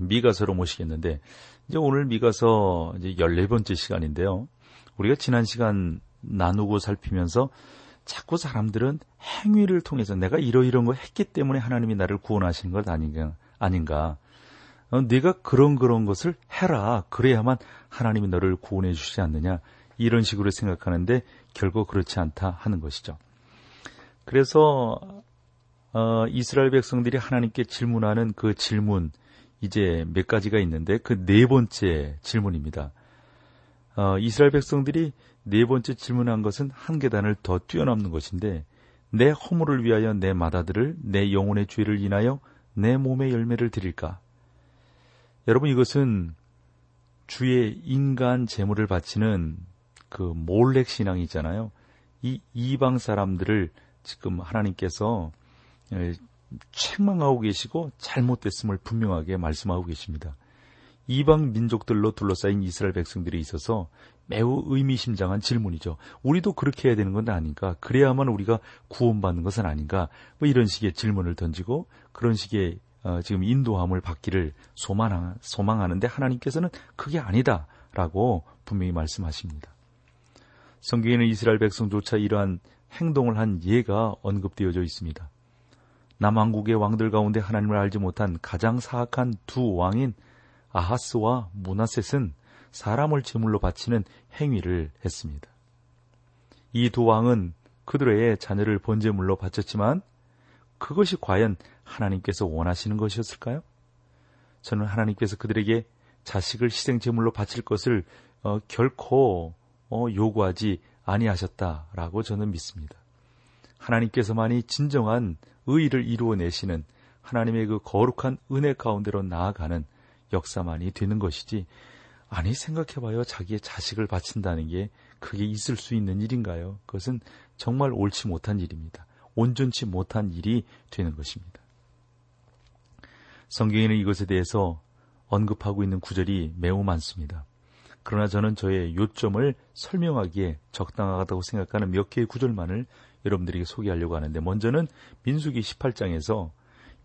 미가서로 모시겠는데 이제 오늘 미가서 이제 14번째 시간인데요. 우리가 지난 시간 나누고 살피면서 자꾸 사람들은 행위를 통해서 내가 이러이러한 거 했기 때문에 하나님이 나를 구원하시는 것 아닌가, 아닌가. 어, 네가 그런 그런 것을 해라. 그래야만 하나님이 너를 구원해 주시지 않느냐. 이런 식으로 생각하는데 결국 그렇지 않다 하는 것이죠. 그래서 어, 이스라엘 백성들이 하나님께 질문하는 그 질문, 이제 몇 가지가 있는데 그 네 번째 질문입니다. 어, 이스라엘 백성들이 네 번째 질문한 것은 한 계단을 더 뛰어넘는 것인데 내 허물을 위하여 내 마다들을 내 영혼의 죄를 인하여 내 몸의 열매를 드릴까? 여러분 이것은 주의 인간 재물을 바치는 그 몰렉 신앙이잖아요. 이 이방 사람들을 지금 하나님께서 책망하고 계시고 잘못됐음을 분명하게 말씀하고 계십니다. 이방 민족들로 둘러싸인 이스라엘 백성들이 있어서 매우 의미심장한 질문이죠. 우리도 그렇게 해야 되는 건 아닌가? 그래야만 우리가 구원받는 것은 아닌가? 뭐 이런 식의 질문을 던지고 그런 식의 어, 지금 인도함을 받기를 소망하, 소망하는데 하나님께서는 그게 아니다라고 분명히 말씀하십니다. 성경에는 이스라엘 백성조차 이러한 행동을 한 예가 언급되어져 있습니다. 남왕국의 왕들 가운데 하나님을 알지 못한 가장 사악한 두 왕인 아하스와 무나셋은 사람을 제물로 바치는 행위를 했습니다. 이 두 왕은 그들의 자녀를 번제물로 바쳤지만 그것이 과연 하나님께서 원하시는 것이었을까요? 저는 하나님께서 그들에게 자식을 희생 제물로 바칠 것을 어, 결코 어, 요구하지 아니하셨다라고 저는 믿습니다. 하나님께서만이 진정한 의의를 이루어내시는 하나님의 그 거룩한 은혜 가운데로 나아가는 역사만이 되는 것이지 아니 생각해봐요 자기의 자식을 바친다는 게 그게 있을 수 있는 일인가요? 그것은 정말 옳지 못한 일입니다. 온전치 못한 일이 되는 것입니다. 성경에는 이것에 대해서 언급하고 있는 구절이 매우 많습니다. 그러나 저는 저의 요점을 설명하기에 적당하다고 생각하는 몇 개의 구절만을 여러분들에게 소개하려고 하는데 먼저는 민수기 18장에서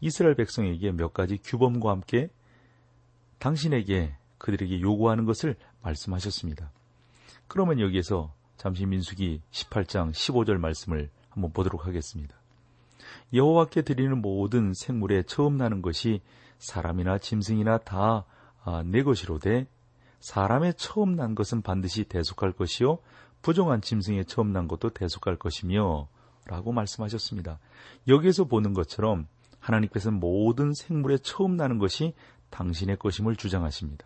이스라엘 백성에게 몇 가지 규범과 함께 당신에게 그들에게 요구하는 것을 말씀하셨습니다. 그러면 여기에서 잠시 민수기 18장 15절 말씀을 한번 보도록 하겠습니다. 여호와께 드리는 모든 생물에 처음 나는 것이 사람이나 짐승이나 다내 아, 것이로되 사람의 처음 난 것은 반드시 대속할 것이요 부정한 짐승의 처음 난 것도 대속할 것이며 라고 말씀하셨습니다. 여기에서 보는 것처럼 하나님께서는 모든 생물의 처음 나는 것이 당신의 것임을 주장하십니다.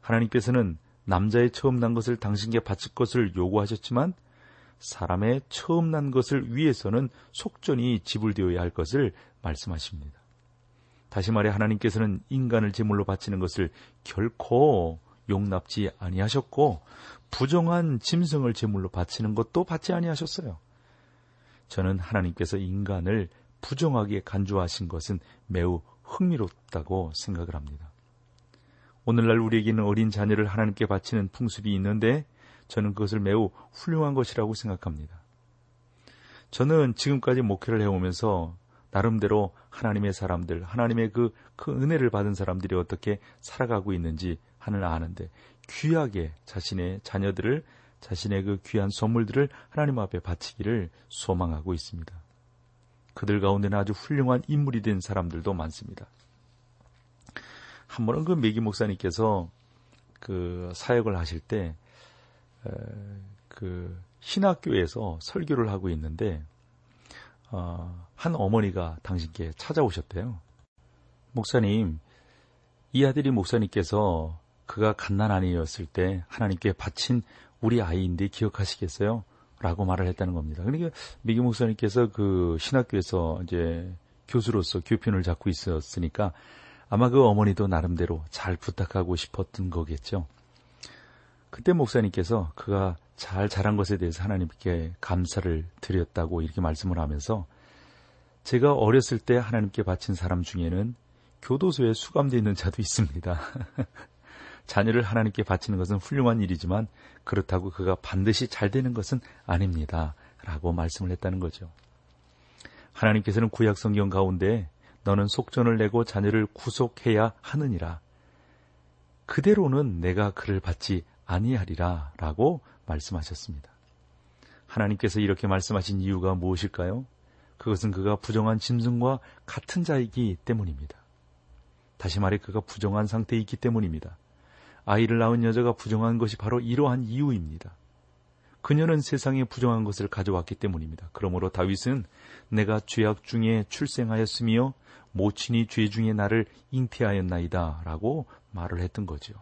하나님께서는 남자의 처음 난 것을 당신께 바칠 것을 요구하셨지만 사람의 처음 난 것을 위해서는 속전이 지불되어야 할 것을 말씀하십니다. 다시 말해 하나님께서는 인간을 제물로 바치는 것을 결코 용납지 아니하셨고 부정한 짐승을 제물로 바치는 것도 받지 아니하셨어요. 저는 하나님께서 인간을 부정하게 간주하신 것은 매우 흥미롭다고 생각을 합니다. 오늘날 우리에게는 어린 자녀를 하나님께 바치는 풍습이 있는데 저는 그것을 매우 훌륭한 것이라고 생각합니다. 저는 지금까지 목회를 해오면서 나름대로 하나님의 사람들, 하나님의 그, 그 은혜를 받은 사람들이 어떻게 살아가고 있는지 하늘 아는데 귀하게 자신의 자녀들을 자신의 그 귀한 선물들을 하나님 앞에 바치기를 소망하고 있습니다. 그들 가운데는 아주 훌륭한 인물이 된 사람들도 많습니다. 한 번은 그 메기 목사님께서 그 사역을 하실 때, 그 신학교에서 설교를 하고 있는데, 어, 한 어머니가 당신께 찾아오셨대요. 목사님, 이 아들이 목사님께서 그가 갓난아니였을 때 하나님께 바친 우리 아이인데 기억하시겠어요? 라고 말을 했다는 겁니다. 그러니까 미기 목사님께서 그 신학교에서 이제 교수로서 교편을 잡고 있었으니까 아마 그 어머니도 나름대로 잘 부탁하고 싶었던 거겠죠. 그때 목사님께서 그가 잘 자란 것에 대해서 하나님께 감사를 드렸다고 이렇게 말씀을 하면서 제가 어렸을 때 하나님께 바친 사람 중에는 교도소에 수감되어 있는 자도 있습니다. 자녀를 하나님께 바치는 것은 훌륭한 일이지만 그렇다고 그가 반드시 잘 되는 것은 아닙니다. 라고 말씀을 했다는 거죠. 하나님께서는 구약 성경 가운데 너는 속전을 내고 자녀를 구속해야 하느니라. 그대로는 내가 그를 받지 아니하리라 라고 말씀하셨습니다. 하나님께서 이렇게 말씀하신 이유가 무엇일까요? 그것은 그가 부정한 짐승과 같은 자이기 때문입니다. 다시 말해 그가 부정한 상태에 있기 때문입니다. 아이를 낳은 여자가 부정한 것이 바로 이러한 이유입니다. 그녀는 세상에 부정한 것을 가져왔기 때문입니다. 그러므로 다윗은 내가 죄악 중에 출생하였으며 모친이 죄 중에 나를 잉태하였나이다 라고 말을 했던 거죠.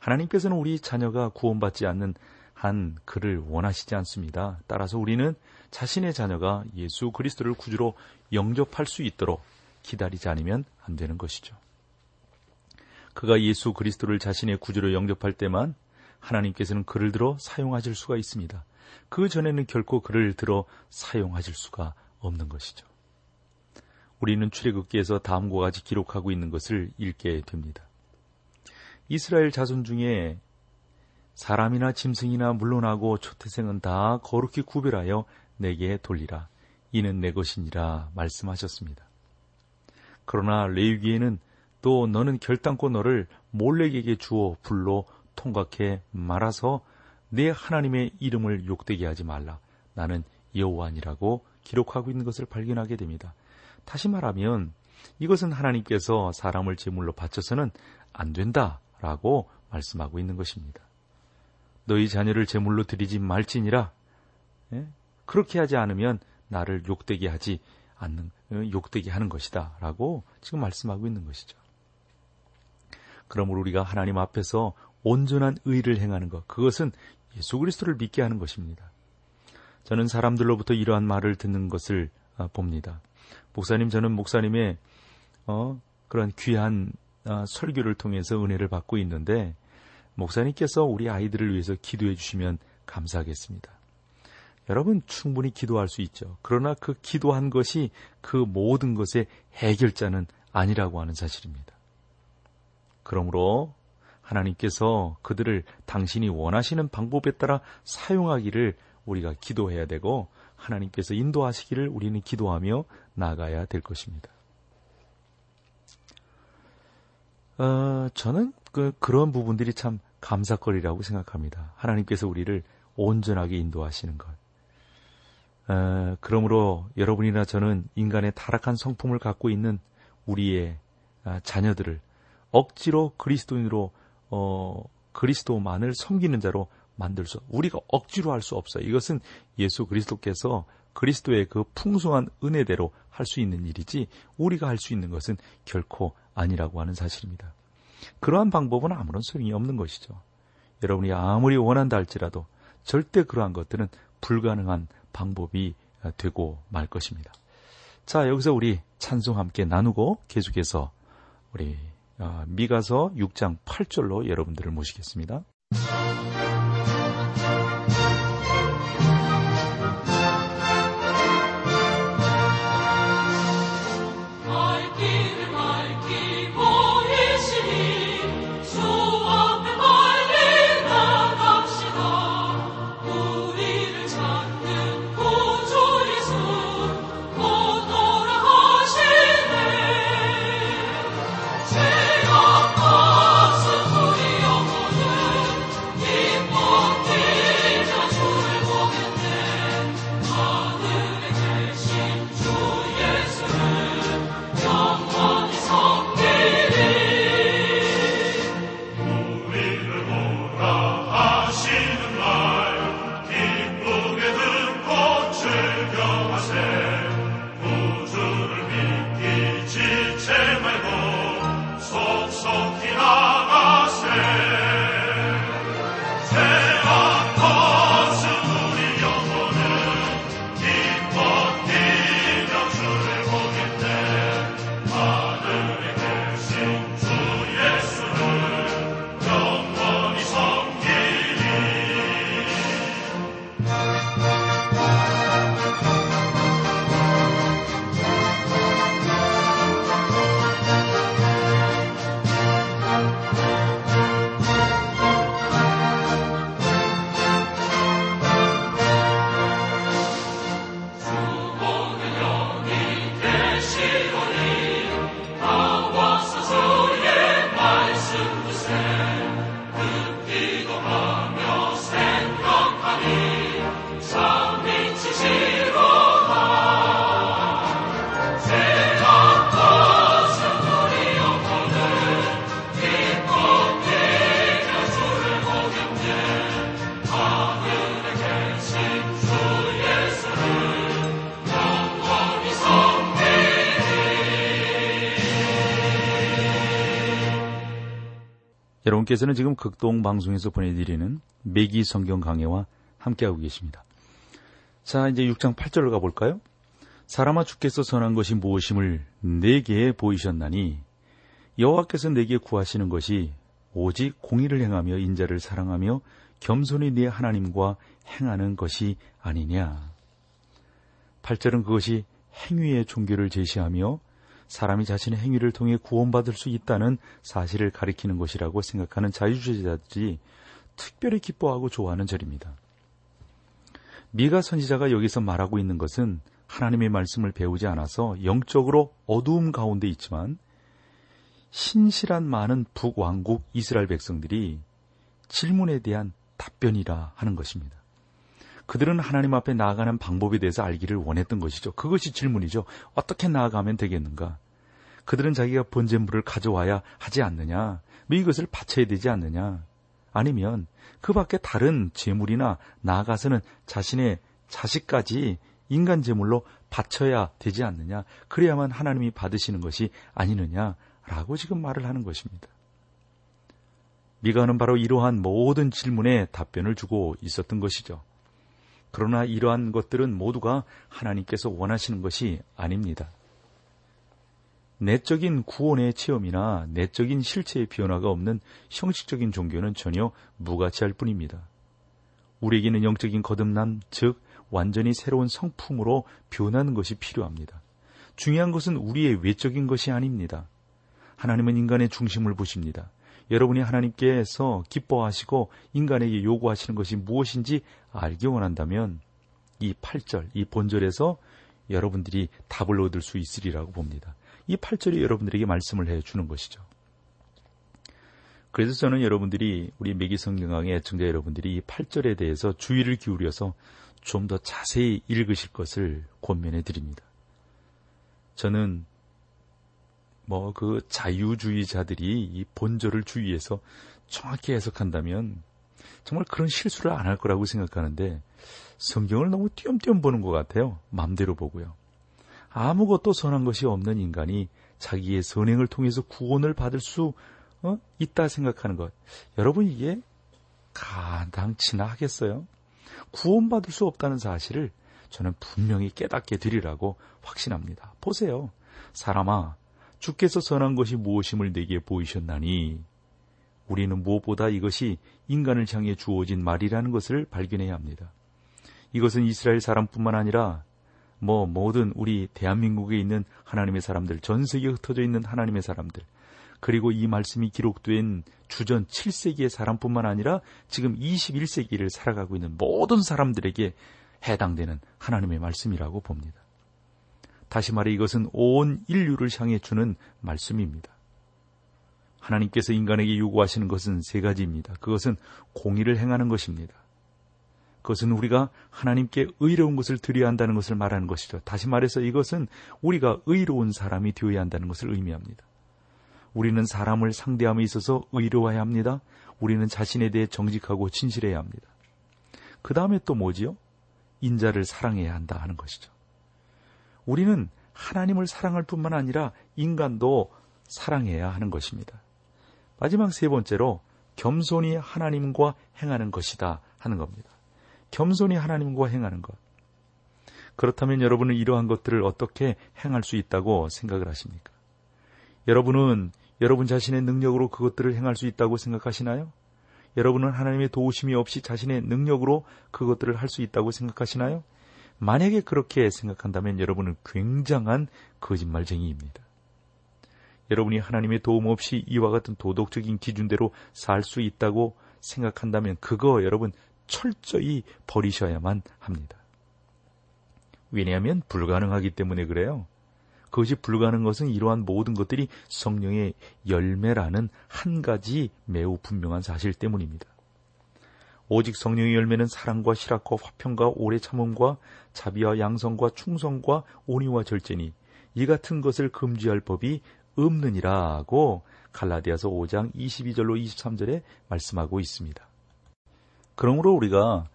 하나님께서는 우리 자녀가 구원받지 않는 한 그를 원하시지 않습니다. 따라서 우리는 자신의 자녀가 예수 그리스도를 구주로 영접할 수 있도록 기다리지 않으면 안 되는 것이죠. 그가 예수 그리스도를 자신의 구주로 영접할 때만 하나님께서는 그를 들어 사용하실 수가 있습니다. 그 전에는 결코 그를 들어 사용하실 수가 없는 것이죠. 우리는 출애굽기에서 다음과 같이 기록하고 있는 것을 읽게 됩니다. 이스라엘 자손 중에 사람이나 짐승이나 물론하고 초태생은 다 거룩히 구별하여 내게 돌리라. 이는 내 것이니라 말씀하셨습니다. 그러나 레위기에는 또 너는 결단코 너를 몰래에게 주어 불로 통각해 말아서 내 하나님의 이름을 욕되게 하지 말라. 나는 여호와니라고 기록하고 있는 것을 발견하게 됩니다. 다시 말하면 이것은 하나님께서 사람을 제물로 바쳐서는 안 된다라고 말씀하고 있는 것입니다. 너희 자녀를 제물로 드리지 말지니라. 예? 그렇게 하지 않으면 나를 욕되게 하지 않는 어, 욕되게 하는 것이다라고 지금 말씀하고 있는 것이죠. 그러므로 우리가 하나님 앞에서 온전한 의를 행하는 것, 그것은 예수 그리스도를 믿게 하는 것입니다. 저는 사람들로부터 이러한 말을 듣는 것을 아, 봅니다. 목사님, 저는 목사님의 어, 그런 귀한 아, 설교를 통해서 은혜를 받고 있는데 목사님께서 우리 아이들을 위해서 기도해 주시면 감사하겠습니다. 여러분 충분히 기도할 수 있죠. 그러나 그 기도한 것이 그 모든 것의 해결자는 아니라고 하는 사실입니다. 그러므로 하나님께서 그들을 당신이 원하시는 방법에 따라 사용하기를 우리가 기도해야 되고 하나님께서 인도하시기를 우리는 기도하며 나가야 될 것입니다. 어, 저는 그, 그런 부분들이 참 감사거리라고 생각합니다. 하나님께서 우리를 온전하게 인도하시는 것. 어, 그러므로 여러분이나 저는 인간의 타락한 성품을 갖고 있는 우리의 아, 자녀들을 억지로 그리스도인으로 어, 그리스도만을 섬기는 자로 만들 수 우리가 억지로 할 수 없어요. 이것은 예수 그리스도께서 그리스도의 그 풍성한 은혜대로 할 수 있는 일이지 우리가 할 수 있는 것은 결코 아니라고 하는 사실입니다. 그러한 방법은 아무런 소용이 없는 것이죠. 여러분이 아무리 원한다 할지라도 절대 그러한 것들은 불가능한 방법이 되고 말 것입니다. 자, 여기서 우리 찬송 함께 나누고 계속해서 우리 어, 미가서 6장 8절로 여러분들을 모시겠습니다. 여러분께서는 지금 극동 방송에서 보내드리는 매기 성경 강해와 함께하고 계십니다. 자, 이제 6장 8절로 가볼까요? 사람아 주께서 선한 것이 무엇임을 내게 보이셨나니 여호와께서 내게 구하시는 것이 오직 공의를 행하며 인자를 사랑하며 겸손히 네 하나님과 행하는 것이 아니냐. 8절은 그것이 행위의 종교를 제시하며 사람이 자신의 행위를 통해 구원받을 수 있다는 사실을 가리키는 것이라고 생각하는 자유주의자들이 특별히 기뻐하고 좋아하는 절입니다. 미가 선지자가 여기서 말하고 있는 것은 하나님의 말씀을 배우지 않아서 영적으로 어두움 가운데 있지만 신실한 많은 북왕국 이스라엘 백성들이 질문에 대한 답변이라 하는 것입니다. 그들은 하나님 앞에 나아가는 방법에 대해서 알기를 원했던 것이죠. 그것이 질문이죠. 어떻게 나아가면 되겠는가? 그들은 자기가 번제물을 가져와야 하지 않느냐? 뭐 이것을 바쳐야 되지 않느냐? 아니면 그 밖에 다른 제물이나 나아가서는 자신의 자식까지 인간 제물로 바쳐야 되지 않느냐? 그래야만 하나님이 받으시는 것이 아니느냐라고 지금 말을 하는 것입니다. 미가는 바로 이러한 모든 질문에 답변을 주고 있었던 것이죠. 그러나 이러한 것들은 모두가 하나님께서 원하시는 것이 아닙니다. 내적인 구원의 체험이나 내적인 실체의 변화가 없는 형식적인 종교는 전혀 무가치할 뿐입니다. 우리에게는 영적인 거듭남, 즉 완전히 새로운 성품으로 변하는 것이 필요합니다. 중요한 것은 우리의 외적인 것이 아닙니다. 하나님은 인간의 중심을 보십니다. 여러분이 하나님께서 기뻐하시고 인간에게 요구하시는 것이 무엇인지 알기 원한다면 이 8절, 이 본절에서 여러분들이 답을 얻을 수 있으리라고 봅니다. 이 8절이 여러분들에게 말씀을 해 주는 것이죠. 그래서 저는 여러분들이 우리 매기 성경강의 애청자 여러분들이 이 8절에 대해서 주의를 기울여서 좀 더 자세히 읽으실 것을 권면해 드립니다. 저는 뭐 그 자유주의자들이 이 본절을 주의해서 정확히 해석한다면 정말 그런 실수를 안 할 거라고 생각하는데 성경을 너무 띄엄띄엄 보는 것 같아요. 마음대로 보고요. 아무것도 선한 것이 없는 인간이 자기의 선행을 통해서 구원을 받을 수 어? 있다 생각하는 것. 여러분 이게 가당치나 하겠어요? 구원받을 수 없다는 사실을 저는 분명히 깨닫게 되리라고 확신합니다. 보세요. 사람아, 주께서 선한 것이 무엇임을 내게 보이셨나니 우리는 무엇보다 이것이 인간을 향해 주어진 말이라는 것을 발견해야 합니다. 이것은 이스라엘 사람뿐만 아니라 뭐 모든 우리 대한민국에 있는 하나님의 사람들, 전 세계에 흩어져 있는 하나님의 사람들, 그리고 이 말씀이 기록된 주전 7세기의 사람뿐만 아니라 지금 21세기를 살아가고 있는 모든 사람들에게 해당되는 하나님의 말씀이라고 봅니다. 다시 말해 이것은 온 인류를 향해 주는 말씀입니다. 하나님께서 인간에게 요구하시는 것은 세 가지입니다. 그것은 공의를 행하는 것입니다. 그것은 우리가 하나님께 의로운 것을 드려야 한다는 것을 말하는 것이죠. 다시 말해서 이것은 우리가 의로운 사람이 되어야 한다는 것을 의미합니다. 우리는 사람을 상대함에 있어서 의로워야 합니다. 우리는 자신에 대해 정직하고 진실해야 합니다. 그 다음에 또 뭐지요? 인자를 사랑해야 한다 하는 것이죠. 우리는 하나님을 사랑할 뿐만 아니라 인간도 사랑해야 하는 것입니다. 마지막 세 번째로 겸손히 하나님과 행하는 것이다 하는 겁니다. 겸손히 하나님과 행하는 것. 그렇다면 여러분은 이러한 것들을 어떻게 행할 수 있다고 생각을 하십니까? 여러분은 여러분 자신의 능력으로 그것들을 행할 수 있다고 생각하시나요? 여러분은 하나님의 도우심이 없이 자신의 능력으로 그것들을 할 수 있다고 생각하시나요? 만약에 그렇게 생각한다면 여러분은 굉장한 거짓말쟁이입니다. 여러분이 하나님의 도움 없이 이와 같은 도덕적인 기준대로 살 수 있다고 생각한다면 그거 여러분 철저히 버리셔야만 합니다. 왜냐하면 불가능하기 때문에 그래요. 그것이 불가능한 것은 이러한 모든 것들이 성령의 열매라는 한 가지 매우 분명한 사실 때문입니다. 오직 성령의 열매는 사랑과 실학과 화평과 오래 참음과 자비와 양성과 충성과 온유와 절제니 이 같은 것을 금지할 법이 없느니라고 갈라디아서 5장 22절로 23절에 말씀하고 있습니다. 그러므로 우리가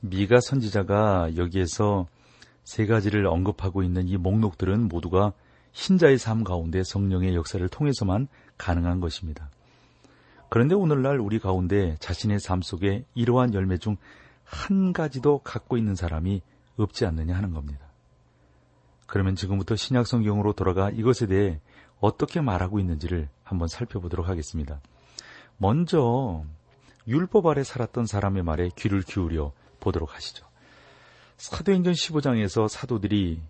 미가 선지자가 여기에서 세 가지를 언급하고 있는 이 목록들은 모두가 신자의 삶 가운데 성령의 역사를 통해서만 가능한 것입니다. 그런데 오늘날 우리 가운데 자신의 삶 속에 이러한 열매 중 한 가지도 갖고 있는 사람이 없지 않느냐 하는 겁니다. 그러면 지금부터 신약 성경으로 돌아가 이것에 대해 어떻게 말하고 있는지를 한번 살펴보도록 하겠습니다. 먼저 율법 아래 살았던 사람의 말에 귀를 기울여 보도록 하시죠. 사도행전 15장에서 사도들이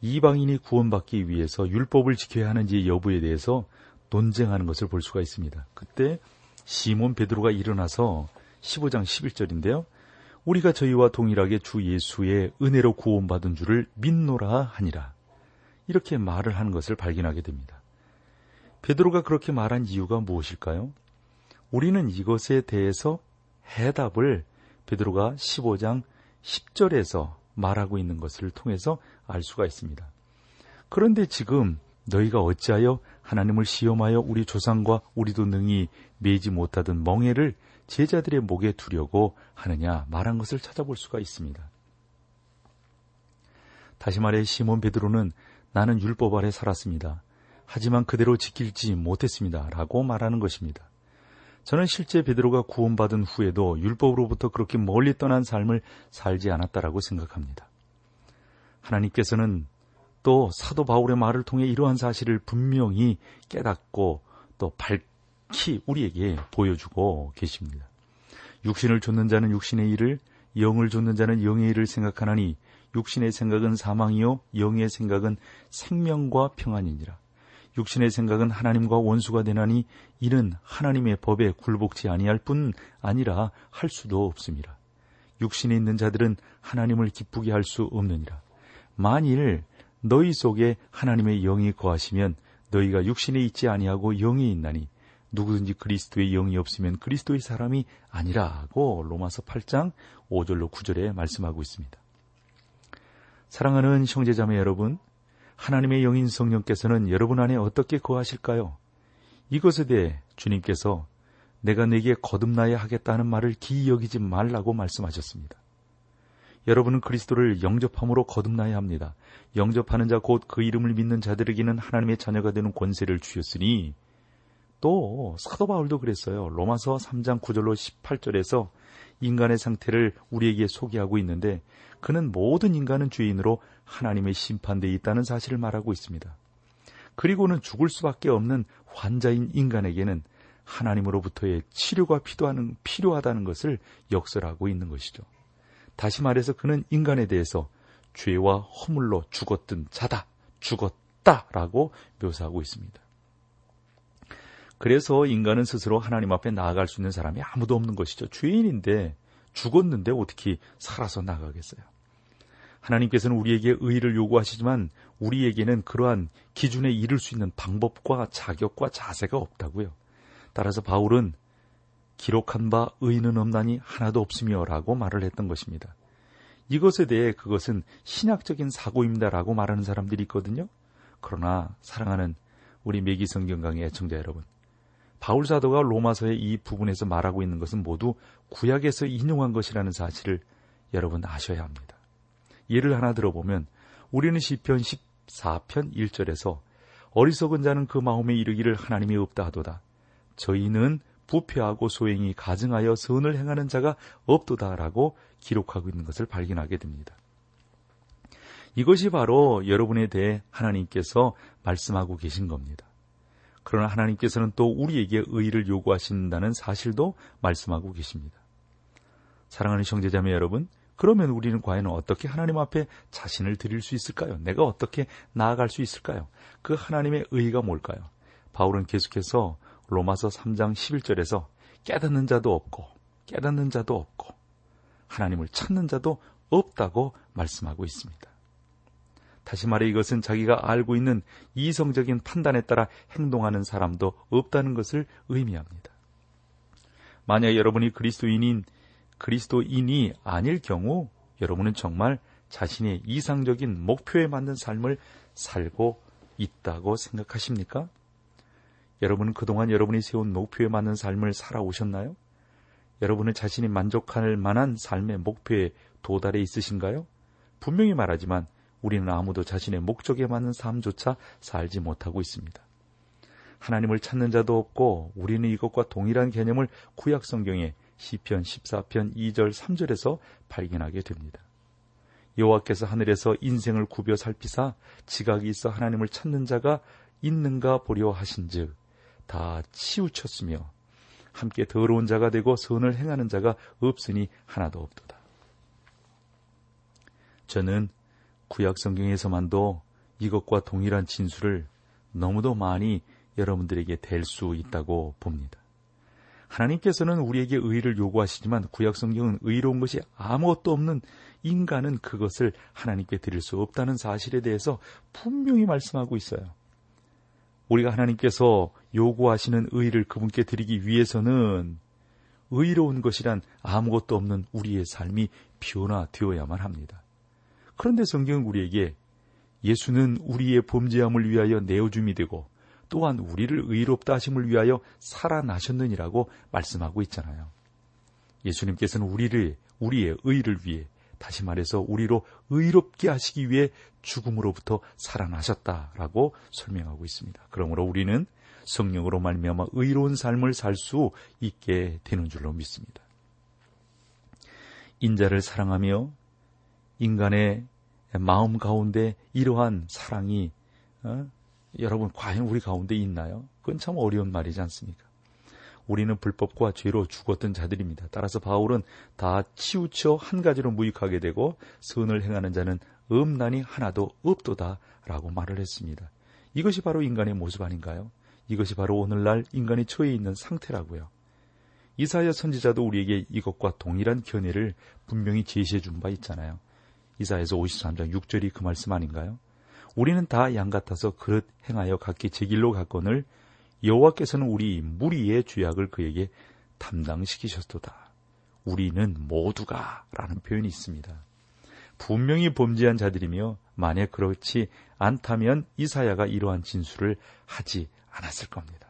이방인이 구원받기 위해서 율법을 지켜야 하는지 여부에 대해서 논쟁하는 것을 볼 수가 있습니다. 그때 시몬 베드로가 일어나서 15장 11절인데요. 우리가 저희와 동일하게 주 예수의 은혜로 구원받은 줄을 믿노라 하니라. 이렇게 말을 하는 것을 발견하게 됩니다. 베드로가 그렇게 말한 이유가 무엇일까요? 우리는 이것에 대해서 해답을 베드로가 15장 10절에서 말하고 있는 것을 통해서 알 수가 있습니다. 그런데 지금 너희가 어찌하여 하나님을 시험하여 우리 조상과 우리도 능히 매지 못하던 멍해를 제자들의 목에 두려고 하느냐 말한 것을 찾아볼 수가 있습니다. 다시 말해 시몬 베드로는 나는 율법 아래 살았습니다. 하지만 그대로 지킬지 못했습니다. 라고 말하는 것입니다. 저는 실제 베드로가 구원받은 후에도 율법으로부터 그렇게 멀리 떠난 삶을 살지 않았다라고 생각합니다. 하나님께서는 또 사도 바울의 말을 통해 이러한 사실을 분명히 깨닫고 또 밝히 우리에게 보여주고 계십니다. 육신을 좇는 자는 육신의 일을, 영을 좇는 자는 영의 일을 생각하나니 육신의 생각은 사망이요 영의 생각은 생명과 평안이니라. 육신의 생각은 하나님과 원수가 되나니 이는 하나님의 법에 굴복지 아니할 뿐 아니라 할 수도 없습니다. 육신에 있는 자들은 하나님을 기쁘게 할 수 없느니라. 만일 너희 속에 하나님의 영이 거하시면 너희가 육신에 있지 아니하고 영이 있나니 누구든지 그리스도의 영이 없으면 그리스도의 사람이 아니라고 로마서 8장 5절로 9절에 말씀하고 있습니다. 사랑하는 형제자매 여러분, 하나님의 영인 성령께서는 여러분 안에 어떻게 거하실까요? 이것에 대해 주님께서 내가 내게 거듭나야 하겠다는 말을 기이 여기지 말라고 말씀하셨습니다. 여러분은 그리스도를 영접함으로 거듭나야 합니다. 영접하는 자 곧 그 이름을 믿는 자들에게는 하나님의 자녀가 되는 권세를 주셨으니 또 사도 바울도 그랬어요. 로마서 3장 9절로 18절에서 인간의 상태를 우리에게 소개하고 있는데 그는 모든 인간은 죄인으로 하나님의 심판대에 있다는 사실을 말하고 있습니다. 그리고는 죽을 수밖에 없는 환자인 인간에게는 하나님으로부터의 치료가 필요하는, 필요하다는 것을 역설하고 있는 것이죠. 다시 말해서 그는 인간에 대해서 죄와 허물로 죽었던 자다, 죽었다라고 묘사하고 있습니다. 그래서 인간은 스스로 하나님 앞에 나아갈 수 있는 사람이 아무도 없는 것이죠. 죄인인데 죽었는데 어떻게 살아서 나가겠어요? 하나님께서는 우리에게 의를 요구하시지만 우리에게는 그러한 기준에 이를 수 있는 방법과 자격과 자세가 없다고요. 따라서 바울은 기록한 바 의는 없나니 하나도 없으며라고 말을 했던 것입니다. 이것에 대해 그것은 신학적인 사고입니다라고 말하는 사람들이 있거든요. 그러나 사랑하는 우리 매기 성경 강의 애청자 여러분, 바울 사도가 로마서의 이 부분에서 말하고 있는 것은 모두 구약에서 인용한 것이라는 사실을 여러분 아셔야 합니다. 예를 하나 들어보면 우리는 시편 14편 1절에서 어리석은 자는 그 마음에 이르기를 하나님이 없다 하도다. 저희는 부패하고 소행이 가증하여 선을 행하는 자가 없도다라고 기록하고 있는 것을 발견하게 됩니다. 이것이 바로 여러분에 대해 하나님께서 말씀하고 계신 겁니다. 그러나 하나님께서는 또 우리에게 의의를 요구하신다는 사실도 말씀하고 계십니다. 사랑하는 형제자매 여러분, 그러면 우리는 과연 어떻게 하나님 앞에 자신을 드릴 수 있을까요? 내가 어떻게 나아갈 수 있을까요? 그 하나님의 의의가 뭘까요? 바울은 계속해서 로마서 3장 11절에서 깨닫는 자도 없고 깨닫는 자도 없고 하나님을 찾는 자도 없다고 말씀하고 있습니다. 다시 말해 이것은 자기가 알고 있는 이성적인 판단에 따라 행동하는 사람도 없다는 것을 의미합니다. 만약 여러분이 그리스도인인 그리스도인이 아닐 경우 여러분은 정말 자신의 이상적인 목표에 맞는 삶을 살고 있다고 생각하십니까? 여러분은 그동안 여러분이 세운 목표에 맞는 삶을 살아오셨나요? 여러분은 자신이 만족할 만한 삶의 목표에 도달해 있으신가요? 분명히 말하지만 우리는 아무도 자신의 목적에 맞는 삶조차 살지 못하고 있습니다. 하나님을 찾는 자도 없고 우리는 이것과 동일한 개념을 구약 성경의 시편 14편 2절 3절에서 발견하게 됩니다. 여호와께서 하늘에서 인생을 구벼 살피사 지각이 있어 하나님을 찾는 자가 있는가 보려 하신즉 다 치우쳤으며 함께 더러운 자가 되고 선을 행하는 자가 없으니 하나도 없도다. 저는 구약 성경에서만도 이것과 동일한 진술을 너무도 많이 여러분들에게 댈수 있다고 봅니다. 하나님께서는 우리에게 의를 요구하시지만 구약 성경은 의로운 것이 아무것도 없는 인간은 그것을 하나님께 드릴 수 없다는 사실에 대해서 분명히 말씀하고 있어요. 우리가 하나님께서 요구하시는 의를 그분께 드리기 위해서는 의로운 것이란 아무것도 없는 우리의 삶이 변화되어야만 합니다. 그런데 성경은 우리에게 예수는 우리의 범죄함을 위하여 내어줌이 되고 또한 우리를 의롭다 하심을 위하여 살아나셨느니라고 말씀하고 있잖아요. 예수님께서는 우리를 우리의 의를 위해 다시 말해서 우리로 의롭게 하시기 위해 죽음으로부터 살아나셨다라고 설명하고 있습니다. 그러므로 우리는 성령으로 말미암아 의로운 삶을 살 수 있게 되는 줄로 믿습니다. 인자를 사랑하며 인간의 마음 가운데 이러한 사랑이 어? 여러분 과연 우리 가운데 있나요? 그건 참 어려운 말이지 않습니까? 우리는 불법과 죄로 죽었던 자들입니다. 따라서 바울은 다 치우쳐 한 가지로 무익하게 되고 선을 행하는 자는 음란이 하나도 없도다라고 말을 했습니다. 이것이 바로 인간의 모습 아닌가요? 이것이 바로 오늘날 인간이 처해 있는 상태라고요. 이사야 선지자도 우리에게 이것과 동일한 견해를 분명히 제시해 준 바 있잖아요. 이사에서 53장 6절이 그 말씀 아닌가요? 우리는 다 양 같아서 그릇 행하여 각기 제 길로 갔거늘 여호와께서는 우리 무리의 죄악을 그에게 담당시키셨도다. 우리는 모두가라는 표현이 있습니다. 분명히 범죄한 자들이며 만약 그렇지 않다면 이사야가 이러한 진술을 하지 않았을 겁니다.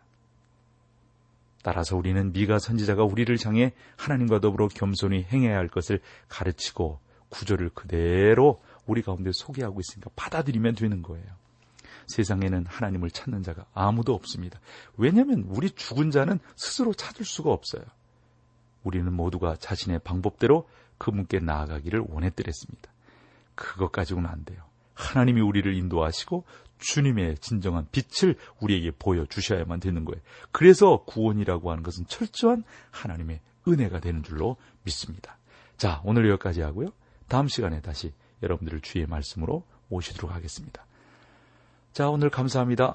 따라서 우리는 미가 선지자가 우리를 향해 하나님과 더불어 겸손히 행해야 할 것을 가르치고 구절을 그대로 우리 가운데 소개하고 있으니까 받아들이면 되는 거예요. 세상에는 하나님을 찾는 자가 아무도 없습니다. 왜냐하면 우리 죽은 자는 스스로 찾을 수가 없어요. 우리는 모두가 자신의 방법대로 그분께 나아가기를 원했더랬습니다. 그것 가지고는 안 돼요. 하나님이 우리를 인도하시고 주님의 진정한 빛을 우리에게 보여주셔야만 되는 거예요. 그래서 구원이라고 하는 것은 철저한 하나님의 은혜가 되는 줄로 믿습니다. 자, 오늘 여기까지 하고요. 다음 시간에 다시 여러분들을 주의 말씀으로 모시도록 하겠습니다. 자, 오늘 감사합니다.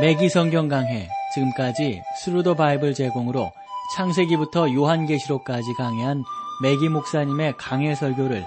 맥기 성경 강해 지금까지 Thru the Bible 제공으로 창세기부터 요한계시록까지 강해한 맥기 목사님의 강해 설교를